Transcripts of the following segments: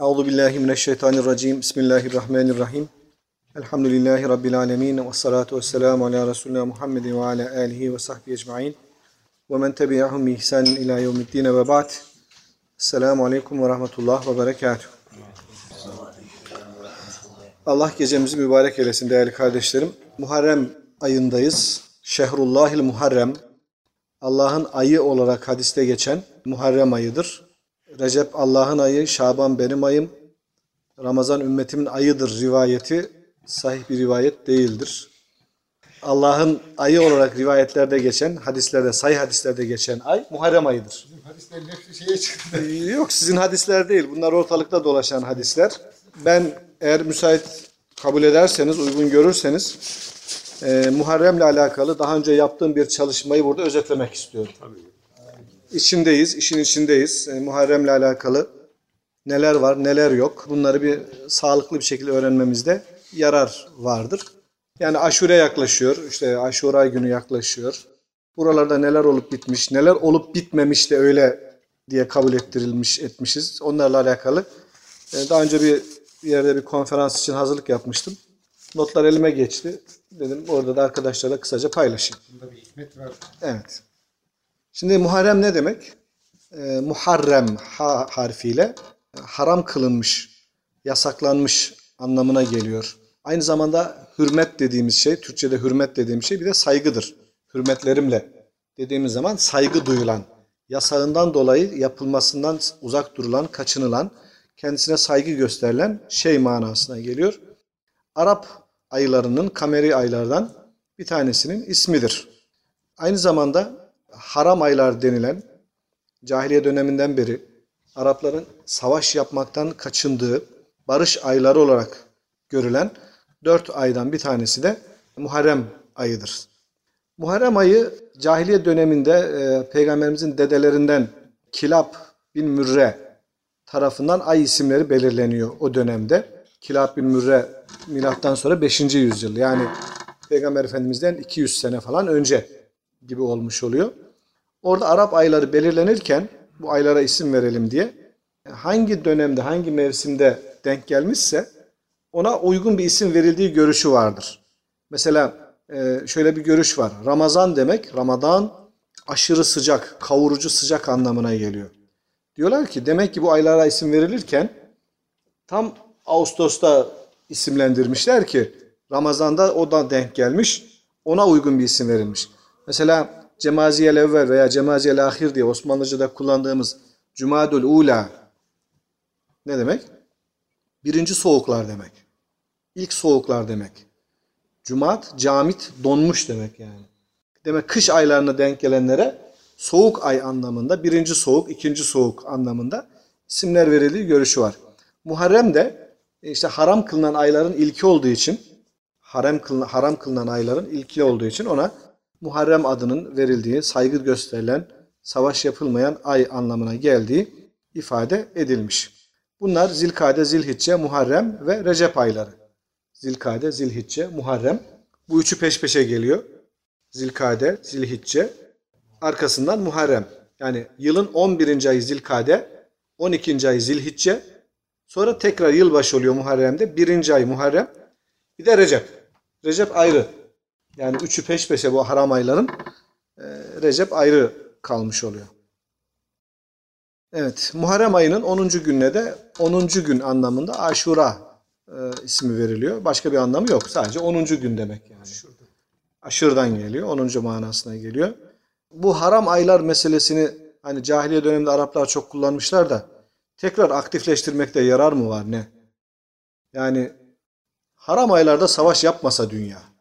Euzu billahi mineşşeytanirracim. Bismillahirrahmanirrahim. Elhamdülillahi rabbil alamin ve salatu vesselamu ala resulina Muhammedin ve ala alihi ve sahbihi ecmaîn. Ve men tebi'ahum bi ihsan ila yevmiddin ve ba'd. Esselamu aleyküm ve rahmetullah ve berekatuhu. Allah gecemizi mübarek eylesin değerli kardeşlerim. Muharrem ayındayız. Şehrullahil Muharrem. Allah'ın ayı olarak hadiste geçen Muharrem ayıdır. Recep Allah'ın ayı, Şaban benim ayım, Ramazan ümmetimin ayıdır rivayeti sahih bir rivayet değildir. Allah'ın ayı olarak rivayetlerde geçen, hadislerde, sahih hadislerde geçen ay Muharrem ayıdır. Hadislerin hepsi şeye çıktı. Ee, Yok sizin hadisler değil. Bunlar ortalıkta dolaşan hadisler. Ben eğer müsait kabul ederseniz, uygun görürseniz e, Muharrem'le alakalı daha önce yaptığım bir çalışmayı burada özetlemek istiyorum. İçindeyiz, işin içindeyiz. E, Muharrem'le alakalı neler var, neler yok. Bunları bir sağlıklı bir şekilde öğrenmemizde yarar vardır. Yani aşure yaklaşıyor, işte aşura günü yaklaşıyor. Buralarda neler olup bitmiş, neler olup bitmemiş de öyle diye kabul ettirilmiş etmişiz. Onlarla alakalı e, daha önce bir yerde bir konferans için hazırlık yapmıştım. Notlar elime geçti. Dedim orada da arkadaşlarla kısaca paylaşayım. Bunda bir hikmet var. Evet. Şimdi Muharrem ne demek? Ee, muharrem ha harfiyle e, haram kılınmış, yasaklanmış anlamına geliyor. Aynı zamanda hürmet dediğimiz şey, Türkçe'de hürmet dediğimiz şey bir de saygıdır. Hürmetlerimle dediğimiz zaman saygı duyulan, yasağından dolayı yapılmasından uzak durulan, kaçınılan, kendisine saygı gösterilen şey manasına geliyor. Arap aylarının, kameri aylardan bir tanesinin ismidir. Aynı zamanda haram aylar denilen cahiliye döneminden beri Arapların savaş yapmaktan kaçındığı barış ayları olarak görülen dört aydan bir tanesi de Muharrem ayıdır. Muharrem ayı cahiliye döneminde e, peygamberimizin dedelerinden Kilab bin Mürre tarafından ay isimleri belirleniyor o dönemde. Kilab bin Mürre milattan sonra 5. yüzyıl yani Peygamber Efendimiz'den 200 sene falan önce gibi olmuş oluyor. Orada Arap ayları belirlenirken bu aylara isim verelim diye hangi dönemde, hangi mevsimde denk gelmişse ona uygun bir isim verildiği görüşü vardır. Mesela e, şöyle bir görüş var. Ramazan demek, Ramazan aşırı sıcak, kavurucu sıcak anlamına geliyor. Diyorlar ki demek ki bu aylara isim verilirken tam Ağustos'ta isimlendirmişler ki Ramazan'da o da denk gelmiş. Ona uygun bir isim verilmiş. Mesela Cemaziyel evvel veya Cemaziyel ahir diye Osmanlıca'da kullandığımız Cumadul ula ne demek? Birinci soğuklar demek. İlk soğuklar demek. Cumat, camit, donmuş demek yani. Demek kış aylarına denk gelenlere soğuk ay anlamında, birinci soğuk, ikinci soğuk anlamında isimler verildiği görüşü var. Muharrem de işte haram kılınan ayların ilki olduğu için, haram kılınan, haram kılınan ayların ilki olduğu için ona Muharrem adının verildiği, saygı gösterilen, savaş yapılmayan ay anlamına geldiği ifade edilmiş. Bunlar Zilkade, Zilhicce, Muharrem ve Recep ayları. Zilkade, Zilhicce, Muharrem. Bu üçü peş peşe geliyor. Zilkade, Zilhicce. Arkasından Muharrem. Yani yılın 11. ayı Zilkade, 12. ayı Zilhicce. Sonra tekrar yılbaşı oluyor Muharrem'de. 1. ay Muharrem. Bir de Recep. Recep ayrı. Yani üçü peş peşe bu haram ayların e, Recep ayrı kalmış oluyor. Evet, Muharrem ayının 10. gününe de 10. gün anlamında Aşura e, ismi veriliyor. Başka bir anlamı yok. Sadece 10. gün demek yani. Aşırdan geliyor. 10. manasına geliyor. Bu haram aylar meselesini hani cahiliye döneminde Araplar çok kullanmışlar da tekrar aktifleştirmekte yarar mı var ne? Yani haram aylarda savaş yapmasa dünya.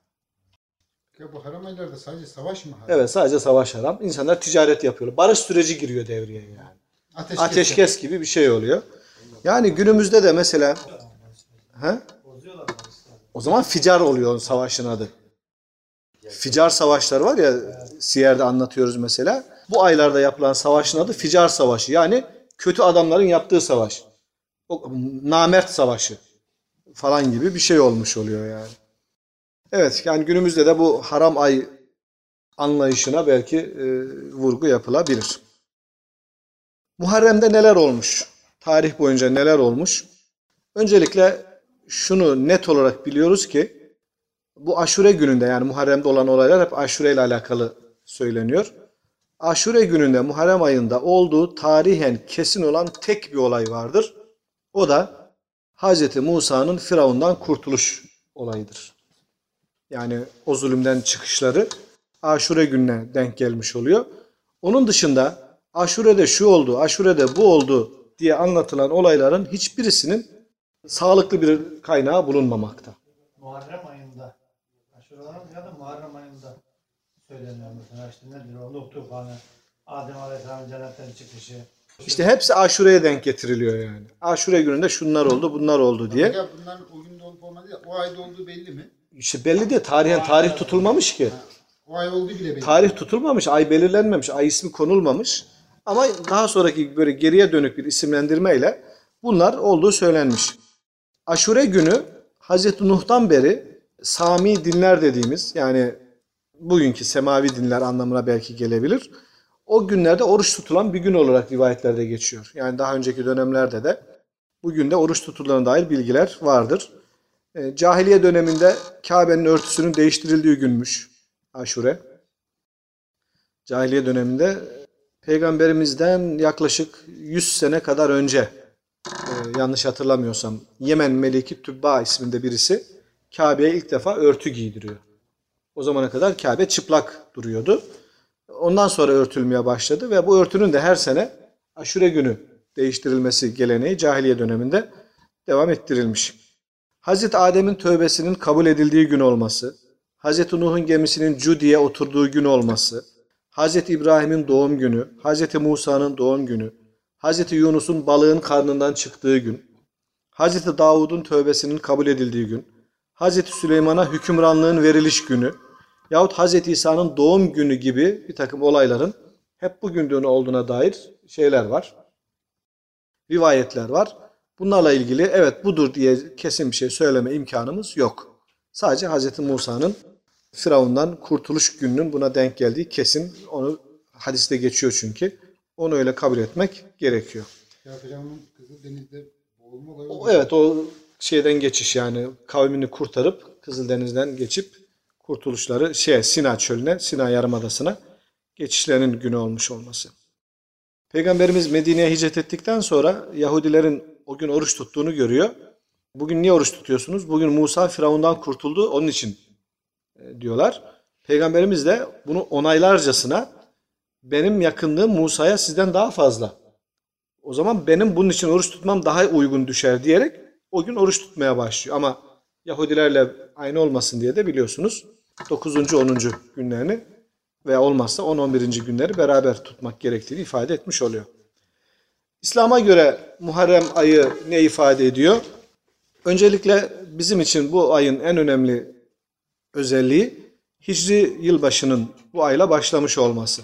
Ya bu haram aylarda sadece savaş mı haram? Evet sadece savaş haram. İnsanlar ticaret yapıyorlar. Barış süreci giriyor devreye yani. Ateşkes. Ateşkes gibi bir şey oluyor. Yani günümüzde de mesela he? O zaman ficar oluyor savaşın adı. Ficar savaşları var ya Siyer'de anlatıyoruz mesela. Bu aylarda yapılan savaşın adı Ficar Savaşı. Yani kötü adamların yaptığı savaş. O, namert savaşı falan gibi bir şey olmuş oluyor yani. Evet yani günümüzde de bu haram ay anlayışına belki e, vurgu yapılabilir. Muharrem'de neler olmuş? tarih boyunca neler olmuş? Öncelikle şunu net olarak biliyoruz ki bu aşure gününde yani Muharrem'de olan olaylar hep aşure ile alakalı söyleniyor. Aşure gününde Muharrem ayında olduğu tarihen kesin olan tek bir olay vardır. O da Hz. Musa'nın Firavun'dan kurtuluş olayıdır. Yani o zulümden çıkışları Aşure gününe denk gelmiş oluyor. Onun dışında Aşure'de şu oldu, Aşure'de bu oldu diye anlatılan olayların hiçbirisinin sağlıklı bir kaynağı bulunmamakta. Muharrem ayında aşuraların ya da Muharrem ayında söyleniyor mesela işte nedir o Nuh tufanı, Adem Aleyhisselam'ın cennetten çıkışı. İşte hepsi Aşure'ye denk getiriliyor yani. Aşure gününde şunlar oldu, bunlar oldu diye. Ya bunların o günde olup olmadığı değil, o ayda olduğu belli mi? İşte belli değil. Tarihen tarih tutulmamış ki. O ay olduğu bile belli. Tarih tutulmamış, ay belirlenmemiş, ay ismi konulmamış. Ama daha sonraki böyle geriye dönük bir isimlendirmeyle bunlar olduğu söylenmiş. Aşure günü Hazreti Nuh'tan beri Sami dinler dediğimiz yani bugünkü semavi dinler anlamına belki gelebilir. O günlerde oruç tutulan bir gün olarak rivayetlerde geçiyor. Yani daha önceki dönemlerde de bugün de oruç tutulan dair bilgiler vardır. E, cahiliye döneminde Kabe'nin örtüsünün değiştirildiği günmüş Aşure. Cahiliye döneminde peygamberimizden yaklaşık 100 sene kadar önce e, yanlış hatırlamıyorsam Yemen Meliki Tübba isminde birisi Kabe'ye ilk defa örtü giydiriyor. O zamana kadar Kabe çıplak duruyordu. Ondan sonra örtülmeye başladı ve bu örtünün de her sene aşure günü değiştirilmesi geleneği cahiliye döneminde devam ettirilmiş. Hazreti Adem'in tövbesinin kabul edildiği gün olması, Hazreti Nuh'un gemisinin Cudi'ye oturduğu gün olması, Hazreti İbrahim'in doğum günü, Hazreti Musa'nın doğum günü, Hazreti Yunus'un balığın karnından çıktığı gün, Hazreti Davud'un tövbesinin kabul edildiği gün, Hazreti Süleyman'a hükümranlığın veriliş günü yahut Hazreti İsa'nın doğum günü gibi bir takım olayların hep bugün günü olduğuna dair şeyler var. Rivayetler var. Bunlarla ilgili evet budur diye kesin bir şey söyleme imkanımız yok. Sadece Hazreti Musa'nın Firavundan kurtuluş gününün buna denk geldiği kesin. Onu hadiste geçiyor çünkü. Onu öyle kabul etmek gerekiyor. Ya Firavun'un boğulma olayı O, oldu. evet o şeyden geçiş yani kavmini kurtarıp Kızıldeniz'den geçip kurtuluşları şey Sina çölüne, Sina Yarımadası'na geçişlerinin günü olmuş olması. Peygamberimiz Medine'ye hicret ettikten sonra Yahudilerin o gün oruç tuttuğunu görüyor. Bugün niye oruç tutuyorsunuz? Bugün Musa Firavundan kurtuldu onun için e, diyorlar. Peygamberimiz de bunu onaylarcasına benim yakınlığım Musa'ya sizden daha fazla. O zaman benim bunun için oruç tutmam daha uygun düşer diyerek o gün oruç tutmaya başlıyor. Ama Yahudilerle aynı olmasın diye de biliyorsunuz 9. 10. günlerini veya olmazsa 10-11. günleri beraber tutmak gerektiğini ifade etmiş oluyor. İslam'a göre Muharrem ayı ne ifade ediyor? Öncelikle bizim için bu ayın en önemli özelliği Hicri yılbaşının bu ayla başlamış olması.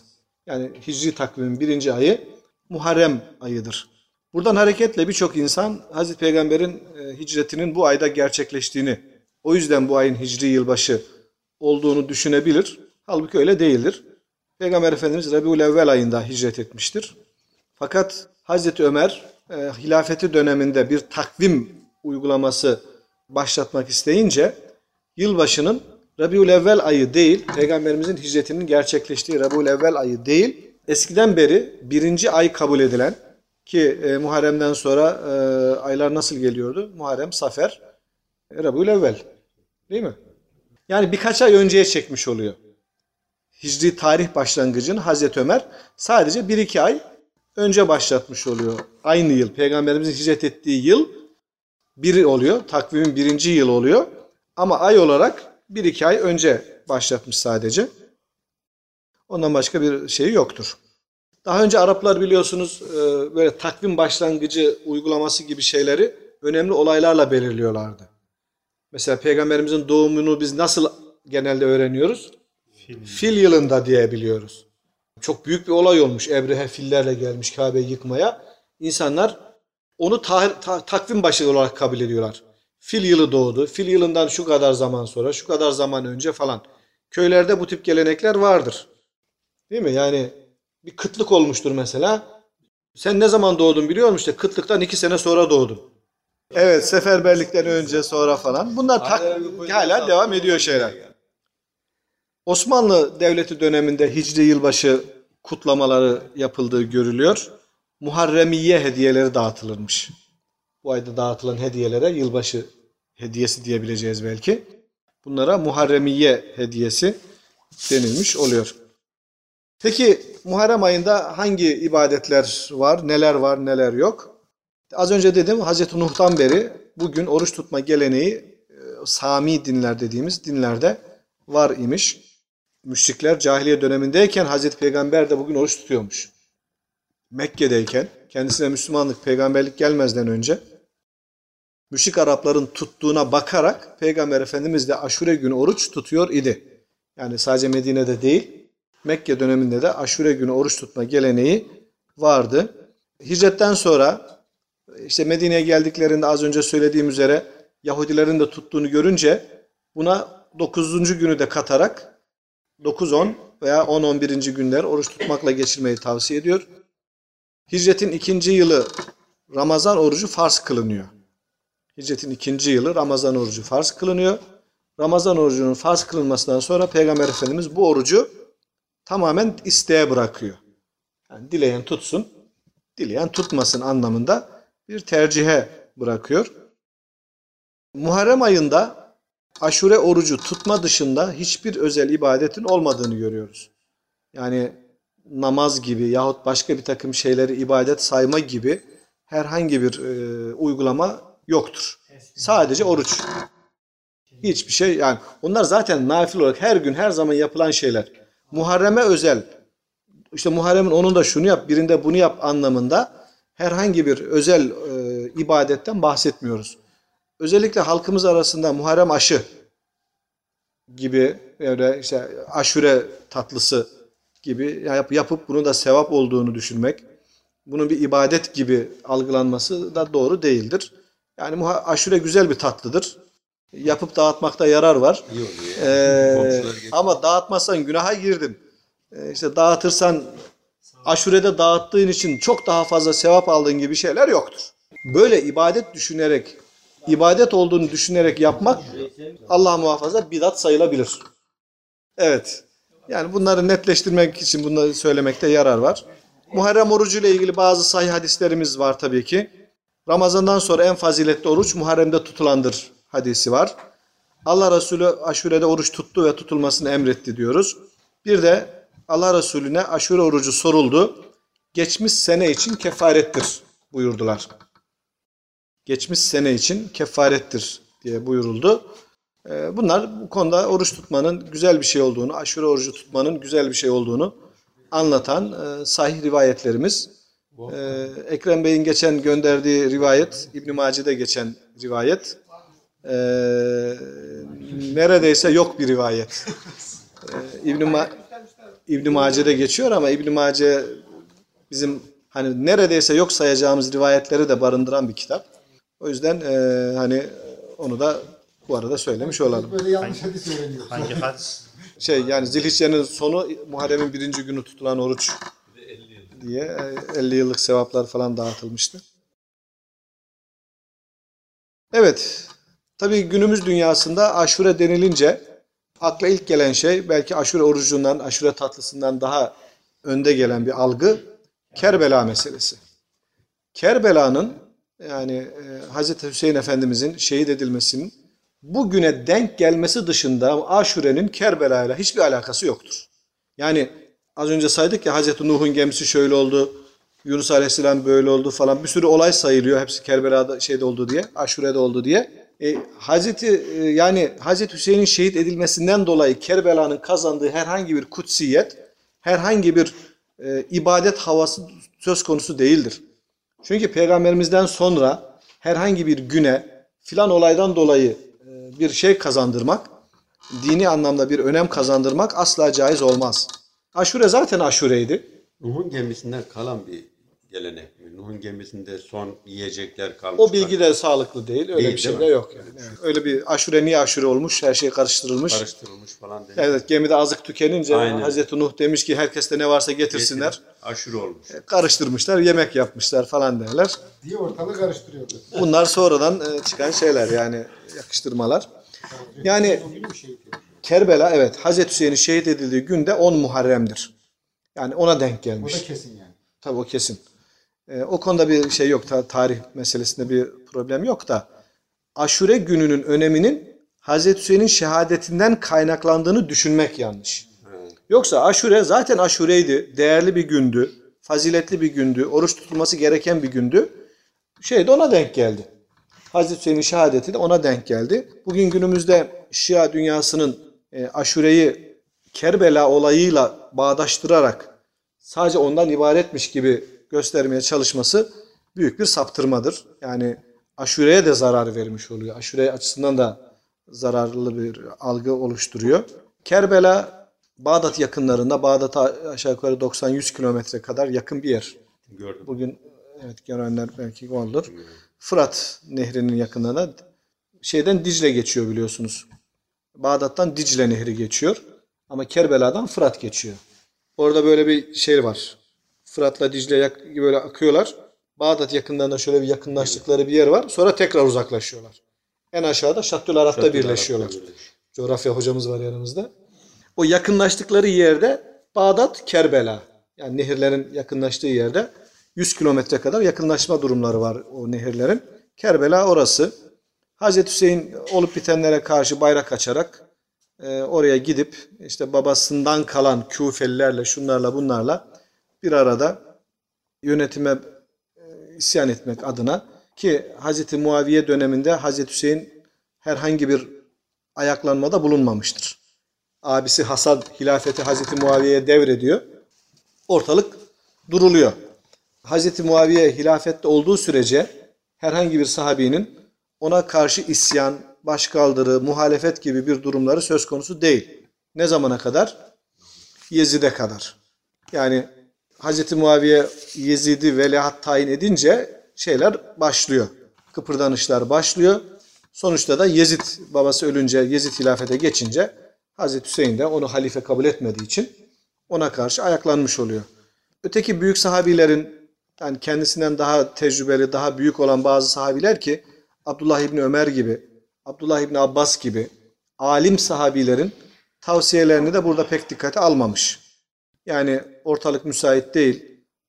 Yani Hicri takvimin birinci ayı Muharrem ayıdır. Buradan hareketle birçok insan Hazreti Peygamber'in e, hicretinin bu ayda gerçekleştiğini, o yüzden bu ayın Hicri yılbaşı olduğunu düşünebilir. Halbuki öyle değildir. Peygamber Efendimiz Rabiul Evvel ayında hicret etmiştir. Fakat Hazreti Ömer e, hilafeti döneminde bir takvim uygulaması başlatmak isteyince yılbaşının Rabiul Evvel ayı değil, Peygamberimizin hicretinin gerçekleştiği Rabiul Evvel ayı değil, eskiden beri birinci ay kabul edilen ki e, Muharrem'den sonra e, aylar nasıl geliyordu? Muharrem, Safer, e, Rabiul Evvel. Değil mi? Yani birkaç ay önceye çekmiş oluyor. Hicri tarih başlangıcını Hazreti Ömer sadece bir iki ay önce başlatmış oluyor. Aynı yıl Peygamberimizin hicret ettiği yıl biri oluyor. Takvimin birinci yıl oluyor. Ama ay olarak bir iki ay önce başlatmış sadece. Ondan başka bir şey yoktur. Daha önce Araplar biliyorsunuz e, böyle takvim başlangıcı uygulaması gibi şeyleri önemli olaylarla belirliyorlardı. Mesela Peygamberimizin doğumunu biz nasıl genelde öğreniyoruz? Fil yılında diye biliyoruz. Çok büyük bir olay olmuş. Ebrehe fillerle gelmiş Kabe'yi yıkmaya. İnsanlar onu ta- ta- takvim başı olarak kabul ediyorlar. Fil yılı doğdu. Fil yılından şu kadar zaman sonra, şu kadar zaman önce falan. Köylerde bu tip gelenekler vardır. Değil mi? Yani bir kıtlık olmuştur mesela. Sen ne zaman doğdun biliyor musun? İşte kıtlıktan iki sene sonra doğdun. Evet seferberlikten önce sonra falan. Bunlar tak, hala devam ediyor şeyler. Osmanlı Devleti döneminde Hicri yılbaşı kutlamaları yapıldığı görülüyor. Muharremiye hediyeleri dağıtılırmış. Bu ayda dağıtılan hediyelere yılbaşı hediyesi diyebileceğiz belki. Bunlara Muharremiye hediyesi denilmiş oluyor. Peki Muharrem ayında hangi ibadetler var, neler var, neler yok? Az önce dedim Hazreti Nuh'tan beri bugün oruç tutma geleneği e, Sami dinler dediğimiz dinlerde var imiş. Müşrikler cahiliye dönemindeyken Hazreti Peygamber de bugün oruç tutuyormuş. Mekke'deyken kendisine Müslümanlık peygamberlik gelmezden önce müşrik Arapların tuttuğuna bakarak Peygamber Efendimiz de aşure günü oruç tutuyor idi. Yani sadece Medine'de değil Mekke döneminde de aşure günü oruç tutma geleneği vardı. Hicretten sonra işte Medine'ye geldiklerinde az önce söylediğim üzere Yahudilerin de tuttuğunu görünce buna 9. günü de katarak 9-10 veya 10-11. günler oruç tutmakla geçirmeyi tavsiye ediyor. Hicretin ikinci yılı Ramazan orucu farz kılınıyor. Hicretin ikinci yılı Ramazan orucu farz kılınıyor. Ramazan orucunun farz kılınmasından sonra Peygamber Efendimiz bu orucu tamamen isteğe bırakıyor. Yani dileyen tutsun, dileyen tutmasın anlamında bir tercihe bırakıyor. Muharrem ayında aşure orucu tutma dışında hiçbir özel ibadetin olmadığını görüyoruz. Yani namaz gibi yahut başka bir takım şeyleri ibadet sayma gibi herhangi bir e, uygulama yoktur. Sadece oruç. Hiçbir şey yani onlar zaten nafil olarak her gün her zaman yapılan şeyler. Muharreme özel işte Muharrem'in onun da şunu yap birinde bunu yap anlamında herhangi bir özel e, ibadetten bahsetmiyoruz. Özellikle halkımız arasında Muharrem aşı gibi böyle işte aşure tatlısı gibi yap, yapıp bunu da sevap olduğunu düşünmek, bunun bir ibadet gibi algılanması da doğru değildir. Yani aşure güzel bir tatlıdır. Yapıp dağıtmakta yarar var. Ee, ama dağıtmazsan günaha girdin. Ee, işte dağıtırsan aşurede dağıttığın için çok daha fazla sevap aldığın gibi şeyler yoktur. Böyle ibadet düşünerek, ibadet olduğunu düşünerek yapmak Allah muhafaza bidat sayılabilir. Evet. Yani bunları netleştirmek için bunları söylemekte yarar var. Muharrem orucu ile ilgili bazı sahih hadislerimiz var tabii ki. Ramazandan sonra en faziletli oruç Muharrem'de tutulandır hadisi var. Allah Resulü aşurede oruç tuttu ve tutulmasını emretti diyoruz. Bir de Allah Resulüne aşure orucu soruldu. Geçmiş sene için kefarettir buyurdular. Geçmiş sene için kefarettir diye buyuruldu. Ee, Bunlar bu konuda oruç tutmanın güzel bir şey olduğunu, aşure orucu tutmanın güzel bir şey olduğunu anlatan e, sahih rivayetlerimiz. Ee, Ekrem Bey'in geçen gönderdiği rivayet, İbn-i Mace'de geçen rivayet. Ee, neredeyse yok bir rivayet. İbn-i Ma- İbn Mace'de geçiyor ama İbn Mace bizim hani neredeyse yok sayacağımız rivayetleri de barındıran bir kitap. O yüzden e, hani onu da bu arada söylemiş olalım. Böyle yanlış hadis öğreniyoruz. Hangi hadis? Şey yani Zilhicce'nin sonu Muharrem'in birinci günü tutulan oruç diye e, 50 yıllık sevaplar falan dağıtılmıştı. Evet. Tabii günümüz dünyasında aşure denilince akla ilk gelen şey belki aşure orucundan, aşure tatlısından daha önde gelen bir algı Kerbela meselesi. Kerbela'nın yani e, Hüseyin Efendimizin şehit edilmesinin bugüne denk gelmesi dışında Aşure'nin Kerbela ile hiçbir alakası yoktur. Yani az önce saydık ya Hazreti Nuh'un gemisi şöyle oldu, Yunus Aleyhisselam böyle oldu falan bir sürü olay sayılıyor hepsi Kerbela'da şeyde oldu diye, Aşure'de oldu diye. E, Hazreti e, yani Hazreti Hüseyin'in şehit edilmesinden dolayı Kerbela'nın kazandığı herhangi bir kutsiyet, herhangi bir e, ibadet havası söz konusu değildir. Çünkü peygamberimizden sonra herhangi bir güne filan olaydan dolayı e, bir şey kazandırmak, dini anlamda bir önem kazandırmak asla caiz olmaz. Aşure zaten aşureydi. Nuh'un gemisinden kalan bir gelenek? Nuh'un gemisinde son yiyecekler kalmış. O bilgi de sağlıklı değil. Öyle Değil, bir şey de mi? yok yani. Evet. Öyle bir aşure niye aşure olmuş? Her şey karıştırılmış. karıştırılmış falan dedi. Evet gemide azık tükenince Aynen. Hazreti Nuh demiş ki herkeste ne varsa getirsinler. Aşure olmuş. Karıştırmışlar, yemek yapmışlar falan derler. Diye ortalığı karıştırıyordu. Bunlar sonradan e, çıkan şeyler yani yakıştırmalar. Yani O şey. Kerbela evet Hazreti Hüseyin'in şehit edildiği günde 10 Muharrem'dir. Yani ona denk O gelmiş. da kesin yani. Tabii o kesin. Ee, o konuda bir şey yok. Ta- tarih meselesinde bir problem yok da. Aşure gününün öneminin Hazreti Hüseyin'in şehadetinden kaynaklandığını düşünmek yanlış. Yoksa aşure zaten aşureydi. Değerli bir gündü. Faziletli bir gündü. Oruç tutulması gereken bir gündü. Şey de ona denk geldi. Hazreti Hüseyin'in şehadeti de ona denk geldi. Bugün günümüzde Şia dünyasının e, aşureyi Kerbela olayıyla bağdaştırarak sadece ondan ibaretmiş gibi göstermeye çalışması büyük bir saptırmadır. Yani aşureye de zarar vermiş oluyor. Aşure açısından da zararlı bir algı oluşturuyor. Kerbela Bağdat yakınlarında, Bağdat'a aşağı yukarı 90-100 kilometre kadar yakın bir yer. Gördüm. Bugün evet görenler belki olur. Fırat Nehri'nin yakınında şeyden Dicle geçiyor biliyorsunuz. Bağdat'tan Dicle Nehri geçiyor. Ama Kerbela'dan Fırat geçiyor. Orada böyle bir şey var. Fırat'la Dicle böyle akıyorlar. Bağdat yakınlarında şöyle bir yakınlaştıkları bir yer var. Sonra tekrar uzaklaşıyorlar. En aşağıda Şattül birleşiyorlar. Arap'ta birleş. Coğrafya hocamız var yanımızda. O yakınlaştıkları yerde Bağdat, Kerbela. Yani nehirlerin yakınlaştığı yerde 100 kilometre kadar yakınlaşma durumları var o nehirlerin. Kerbela orası. Hazreti Hüseyin olup bitenlere karşı bayrak açarak e, oraya gidip işte babasından kalan Küfelilerle şunlarla bunlarla bir arada yönetime e, isyan etmek adına ki Hazreti Muaviye döneminde Hazreti Hüseyin herhangi bir ayaklanmada bulunmamıştır. Abisi Hasan hilafeti Hazreti Muaviye'ye devrediyor. Ortalık duruluyor. Hazreti Muaviye hilafette olduğu sürece herhangi bir sahabinin ona karşı isyan, başkaldırı, muhalefet gibi bir durumları söz konusu değil. Ne zamana kadar? Yezid'e kadar. Yani Hazreti Muaviye Yezid'i veliaht tayin edince şeyler başlıyor. Kıpırdanışlar başlıyor. Sonuçta da Yezid babası ölünce Yezid hilafete geçince Hazreti Hüseyin de onu halife kabul etmediği için ona karşı ayaklanmış oluyor. Öteki büyük sahabilerin yani kendisinden daha tecrübeli, daha büyük olan bazı sahabiler ki Abdullah İbni Ömer gibi, Abdullah İbni Abbas gibi alim sahabilerin tavsiyelerini de burada pek dikkate almamış. Yani ortalık müsait değil.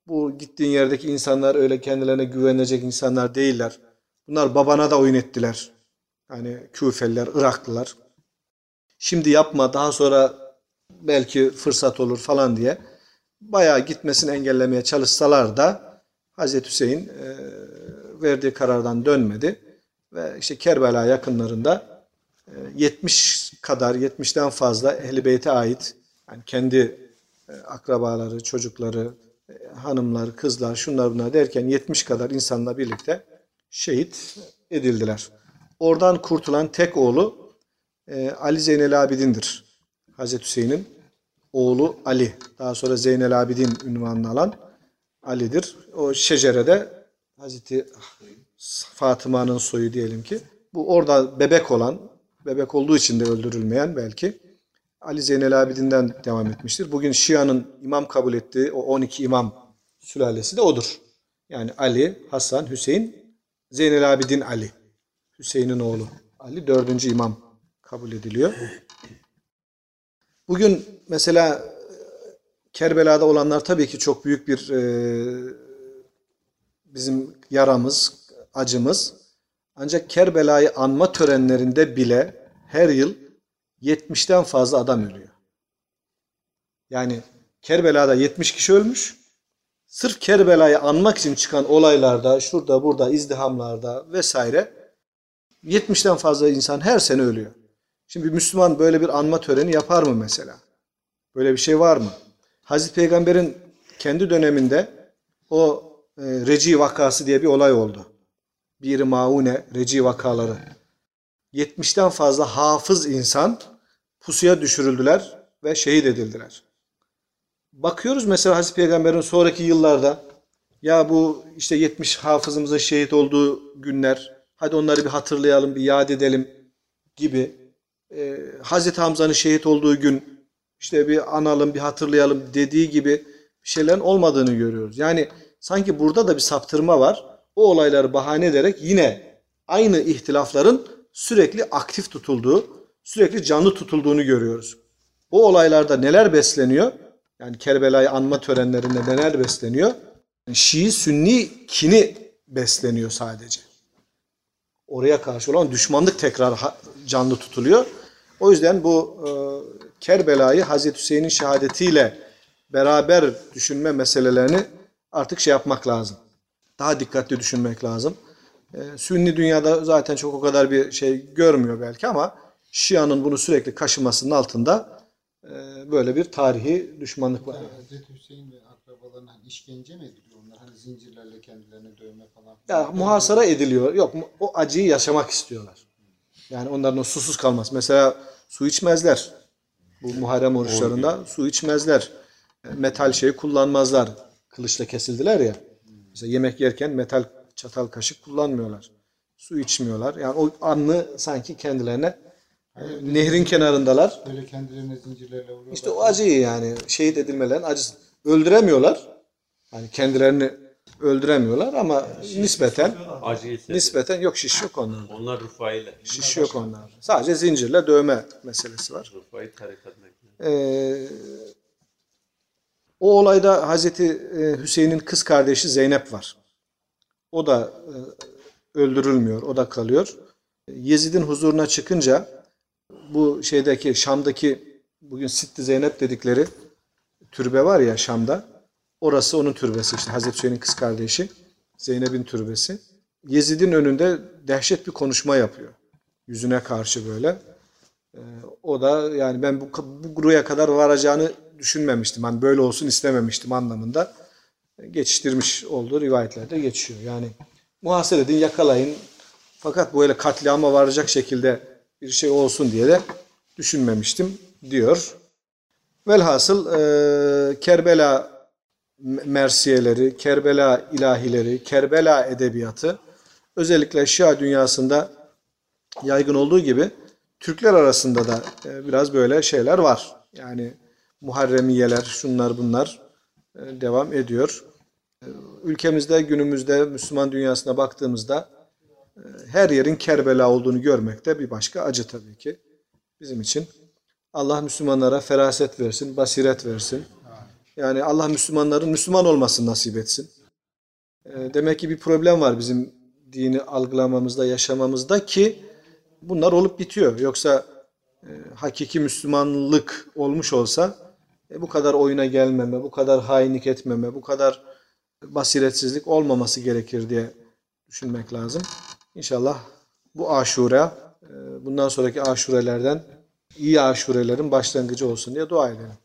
Bu gittiğin yerdeki insanlar öyle kendilerine güvenecek insanlar değiller. Bunlar babana da oyun ettiler. Yani Küfeliler, Iraklılar. Şimdi yapma daha sonra belki fırsat olur falan diye bayağı gitmesini engellemeye çalışsalar da Hazreti Hüseyin e, verdiği karardan dönmedi ve işte Kerbela yakınlarında e, 70 kadar 70'ten fazla Ehl-i Beyt'e ait yani kendi e, akrabaları, çocukları, e, hanımlar, kızlar, şunlar bunlar derken 70 kadar insanla birlikte şehit edildiler. Oradan kurtulan tek oğlu e, Ali Zeynel Abidin'dir. Hazreti Hüseyin'in oğlu Ali. Daha sonra Zeynel Abidin ünvanını alan Ali'dir. O şecerede Hazreti Fatıma'nın soyu diyelim ki. Bu orada bebek olan, bebek olduğu için de öldürülmeyen belki Ali Zeynel Abidin'den devam etmiştir. Bugün Şia'nın imam kabul ettiği o 12 imam sülalesi de odur. Yani Ali, Hasan, Hüseyin, Zeynel Abidin Ali. Hüseyin'in oğlu. Ali dördüncü imam kabul ediliyor. Bugün mesela e, Kerbela'da olanlar tabii ki çok büyük bir e, bizim yaramız, acımız. Ancak Kerbela'yı anma törenlerinde bile her yıl 70'ten fazla adam ölüyor. Yani Kerbela'da 70 kişi ölmüş. Sırf Kerbela'yı anmak için çıkan olaylarda, şurada burada izdihamlarda vesaire 70'ten fazla insan her sene ölüyor. Şimdi bir Müslüman böyle bir anma töreni yapar mı mesela? Böyle bir şey var mı? Hazreti Peygamber'in kendi döneminde o e, Reci vakası diye bir olay oldu. Bir maune Reci vakaları. 70'ten fazla hafız insan pusuya düşürüldüler ve şehit edildiler. Bakıyoruz mesela Hazreti Peygamber'in sonraki yıllarda Ya bu işte 70 hafızımızın şehit olduğu günler. Hadi onları bir hatırlayalım, bir yad edelim gibi. Ee, Hazreti Hamza'nın şehit olduğu gün işte bir analım, bir hatırlayalım dediği gibi bir şeylerin olmadığını görüyoruz. Yani sanki burada da bir saptırma var. O olayları bahane ederek yine aynı ihtilafların sürekli aktif tutulduğu, sürekli canlı tutulduğunu görüyoruz. O olaylarda neler besleniyor? Yani Kerbela'yı anma törenlerinde neler besleniyor? Şii Sünni kini besleniyor sadece. Oraya karşı olan düşmanlık tekrar canlı tutuluyor. O yüzden bu e, Kerbela'yı Hazreti Hüseyin'in şehadetiyle beraber düşünme meselelerini artık şey yapmak lazım. Daha dikkatli düşünmek lazım. E, Sünni dünyada zaten çok o kadar bir şey görmüyor belki ama Şia'nın bunu sürekli kaşımasının altında e, böyle bir tarihi düşmanlık var. Hazreti Hüseyin ve akrabalarına işkence mi ediliyor? Onlar hani zincirlerle kendilerini dövme falan. Ya muhasara ediliyor. Yok o acıyı yaşamak istiyorlar. Yani onların o susuz kalması. Mesela su içmezler. Bu Muharrem oruçlarında su içmezler. E, Metal şey kullanmazlar. Kılıçla kesildiler ya. Mesela yemek yerken metal çatal kaşık kullanmıyorlar. Su içmiyorlar. Yani o anlı sanki kendilerine e, nehrin kenarındalar. Böyle kendilerine zincirlerle vuruyorlar. İşte o acıyı yani şehit edilmelerin acısı. Öldüremiyorlar. Hani kendilerini öldüremiyorlar ama nispeten Acıyı seviyor. nispeten yok şiş yok onlarda. Onlar Rıfai'yle. Şiş yok onlarda. Sadece zincirle dövme meselesi var. Rıfai tarikatına. Ee, o olayda Hazreti e, Hüseyin'in kız kardeşi Zeynep var. O da e, öldürülmüyor, o da kalıyor. Yezid'in huzuruna çıkınca bu şeydeki Şam'daki bugün Sitti Zeynep dedikleri türbe var ya Şam'da. Orası onun türbesi işte Hazreti Hüseyin'in kız kardeşi Zeynep'in türbesi. Yezid'in önünde dehşet bir konuşma yapıyor. Yüzüne karşı böyle. O da yani ben bu, bu buraya kadar varacağını düşünmemiştim. Hani böyle olsun istememiştim anlamında geçiştirmiş olduğu rivayetlerde geçiyor. Yani muhasebe edin, yakalayın. Fakat böyle katliama varacak şekilde bir şey olsun diye de düşünmemiştim diyor. Velhasıl e, Kerbela me- mersiyeleri, Kerbela ilahileri, Kerbela edebiyatı özellikle Şia dünyasında yaygın olduğu gibi Türkler arasında da e, biraz böyle şeyler var. Yani Muharremiyeler, şunlar bunlar e, devam ediyor. Ülkemizde günümüzde Müslüman dünyasına baktığımızda e, her yerin Kerbela olduğunu görmek de bir başka acı tabii ki bizim için. Allah Müslümanlara feraset versin, basiret versin. Yani Allah Müslümanların Müslüman olmasını nasip etsin. E, Demek ki bir problem var bizim dini algılamamızda, yaşamamızda ki bunlar olup bitiyor. Yoksa e, hakiki Müslümanlık olmuş olsa bu kadar oyuna gelmeme, bu kadar hainlik etmeme, bu kadar basiretsizlik olmaması gerekir diye düşünmek lazım. İnşallah bu aşure bundan sonraki aşurelerden iyi aşurelerin başlangıcı olsun diye dua edelim.